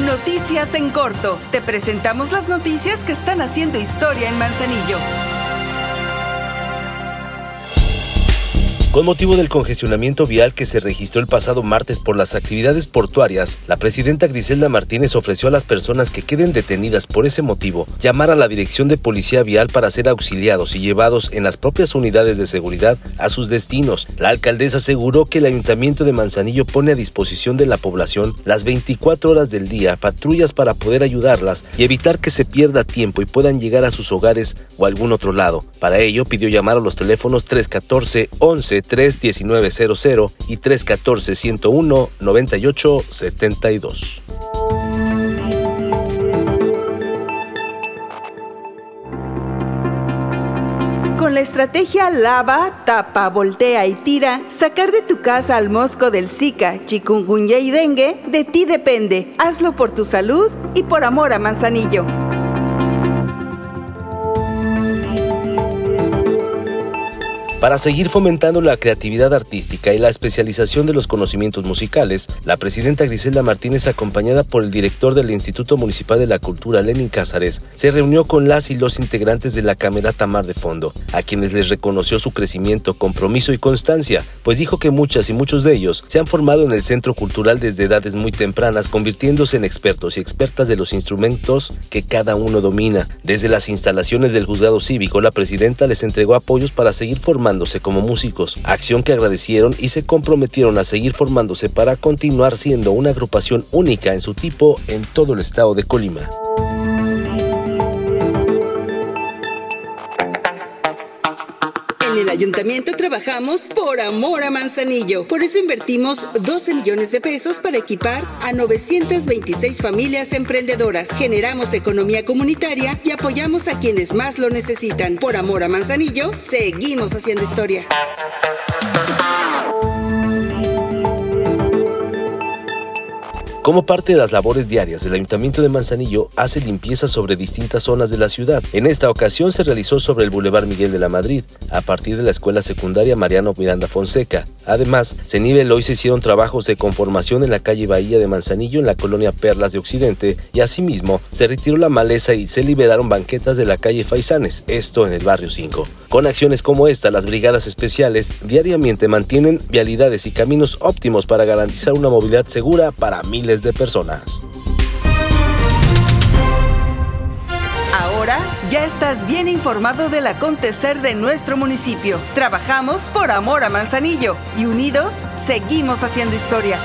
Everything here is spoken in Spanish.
Noticias en corto. Te presentamos las noticias que están haciendo historia en Manzanillo. Con motivo del congestionamiento vial que se registró el pasado martes por las actividades portuarias, la presidenta Griselda Martínez ofreció a las personas que queden detenidas por ese motivo llamar a la Dirección de Policía Vial para ser auxiliados y llevados en las propias unidades de seguridad a sus destinos. La alcaldesa aseguró que el Ayuntamiento de Manzanillo pone a disposición de la población las 24 horas del día patrullas para poder ayudarlas y evitar que se pierda tiempo y puedan llegar a sus hogares o algún otro lado. Para ello pidió llamar a los teléfonos 314 11 31900 y 314-101-9872. Con la estrategia lava, tapa, voltea y tira, sacar de tu casa al mosco del Zika, chikungunya y dengue, de ti depende. Hazlo por tu salud y por amor a Manzanillo. Para seguir fomentando la creatividad artística y la especialización de los conocimientos musicales, la presidenta Griselda Martínez, acompañada por el director del Instituto Municipal de la Cultura, Lenin Cázares, se reunió con las y los integrantes de la Camerata Mar de Fondo, a quienes les reconoció su crecimiento, compromiso y constancia, pues dijo que muchas y muchos de ellos se han formado en el Centro Cultural desde edades muy tempranas, convirtiéndose en expertos y expertas de los instrumentos que cada uno domina. Desde las instalaciones del juzgado cívico, la presidenta les entregó apoyos para seguir formando como músicos, acción que agradecieron y se comprometieron a seguir formándose para continuar siendo una agrupación única en su tipo en todo el estado de Colima. En el ayuntamiento trabajamos por amor a Manzanillo. Por eso invertimos 12 millones de pesos para equipar a 926 familias emprendedoras. Generamos economía comunitaria y apoyamos a quienes más lo necesitan. Por amor a Manzanillo, seguimos haciendo historia. Como parte de las labores diarias, el Ayuntamiento de Manzanillo hace limpieza sobre distintas zonas de la ciudad. En esta ocasión se realizó sobre el Boulevard Miguel de la Madrid, a partir de la Escuela Secundaria Mariano Miranda Fonseca. Además, se niveló y se hicieron trabajos de conformación en la calle Bahía de Manzanillo en la colonia Perlas de Occidente y asimismo se retiró la maleza y se liberaron banquetas de la calle Faisanes, esto en el barrio 5. Con acciones como esta, las brigadas especiales diariamente mantienen vialidades y caminos óptimos para garantizar una movilidad segura para de personas. Ahora ya estás bien informado del acontecer de nuestro municipio. Trabajamos por amor a Manzanillo y unidos seguimos haciendo historia.